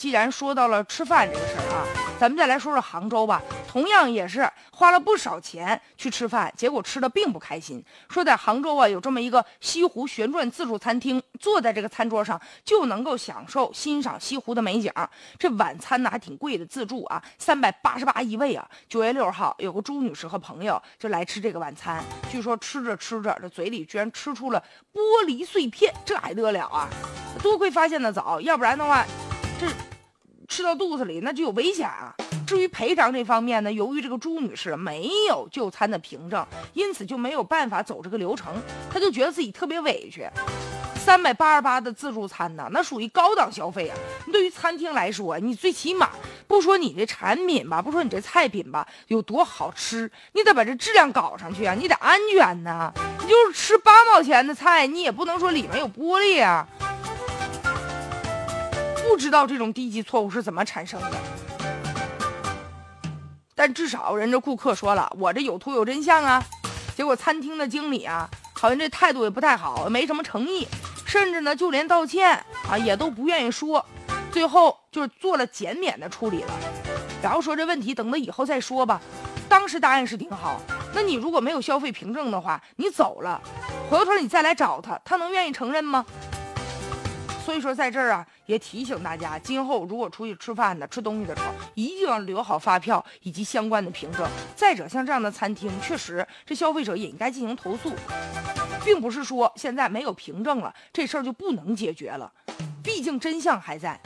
既然说到了吃饭这个事儿啊，咱们再来说说杭州吧。同样也是花了不少钱去吃饭，结果吃的并不开心。说在杭州啊，有这么一个西湖旋转自助餐厅，坐在这个餐桌上就能够享受欣赏西湖的美景。这晚餐呢还挺贵的，自助啊，三百八十八一位啊。九月六号，有个朱女士和朋友就来吃这个晚餐，据说吃着吃着，这嘴里居然吃出了玻璃碎片，这还得了啊？多亏发现的早，要不然的话，这吃到肚子里那就有危险啊！至于赔偿这方面呢，由于这个朱女士没有就餐的凭证，因此就没有办法走这个流程。她就觉得自己特别委屈。三百八十八的自助餐呢，那属于高档消费啊。对于餐厅来说，你最起码不说你这产品吧，不说你这菜品吧有多好吃，你得把这质量搞上去啊，你得安全呐。你就是吃八毛钱的菜，你也不能说里面有玻璃啊。不知道这种低级错误是怎么产生的，但至少人家顾客说了，我这有图有真相啊。结果餐厅的经理啊，好像这态度也不太好，没什么诚意，甚至呢就连道歉啊也都不愿意说。最后就是做了减免的处理了，然后说这问题等到以后再说吧。当时答案是挺好，那你如果没有消费凭证的话，你走了，回头你再来找他，他能愿意承认吗？所以说，在这儿啊，也提醒大家，今后如果出去吃饭的、吃东西的时候，一定要留好发票以及相关的凭证。再者，像这样的餐厅，确实这消费者也应该进行投诉，并不是说现在没有凭证了，这事儿就不能解决了。毕竟真相还在。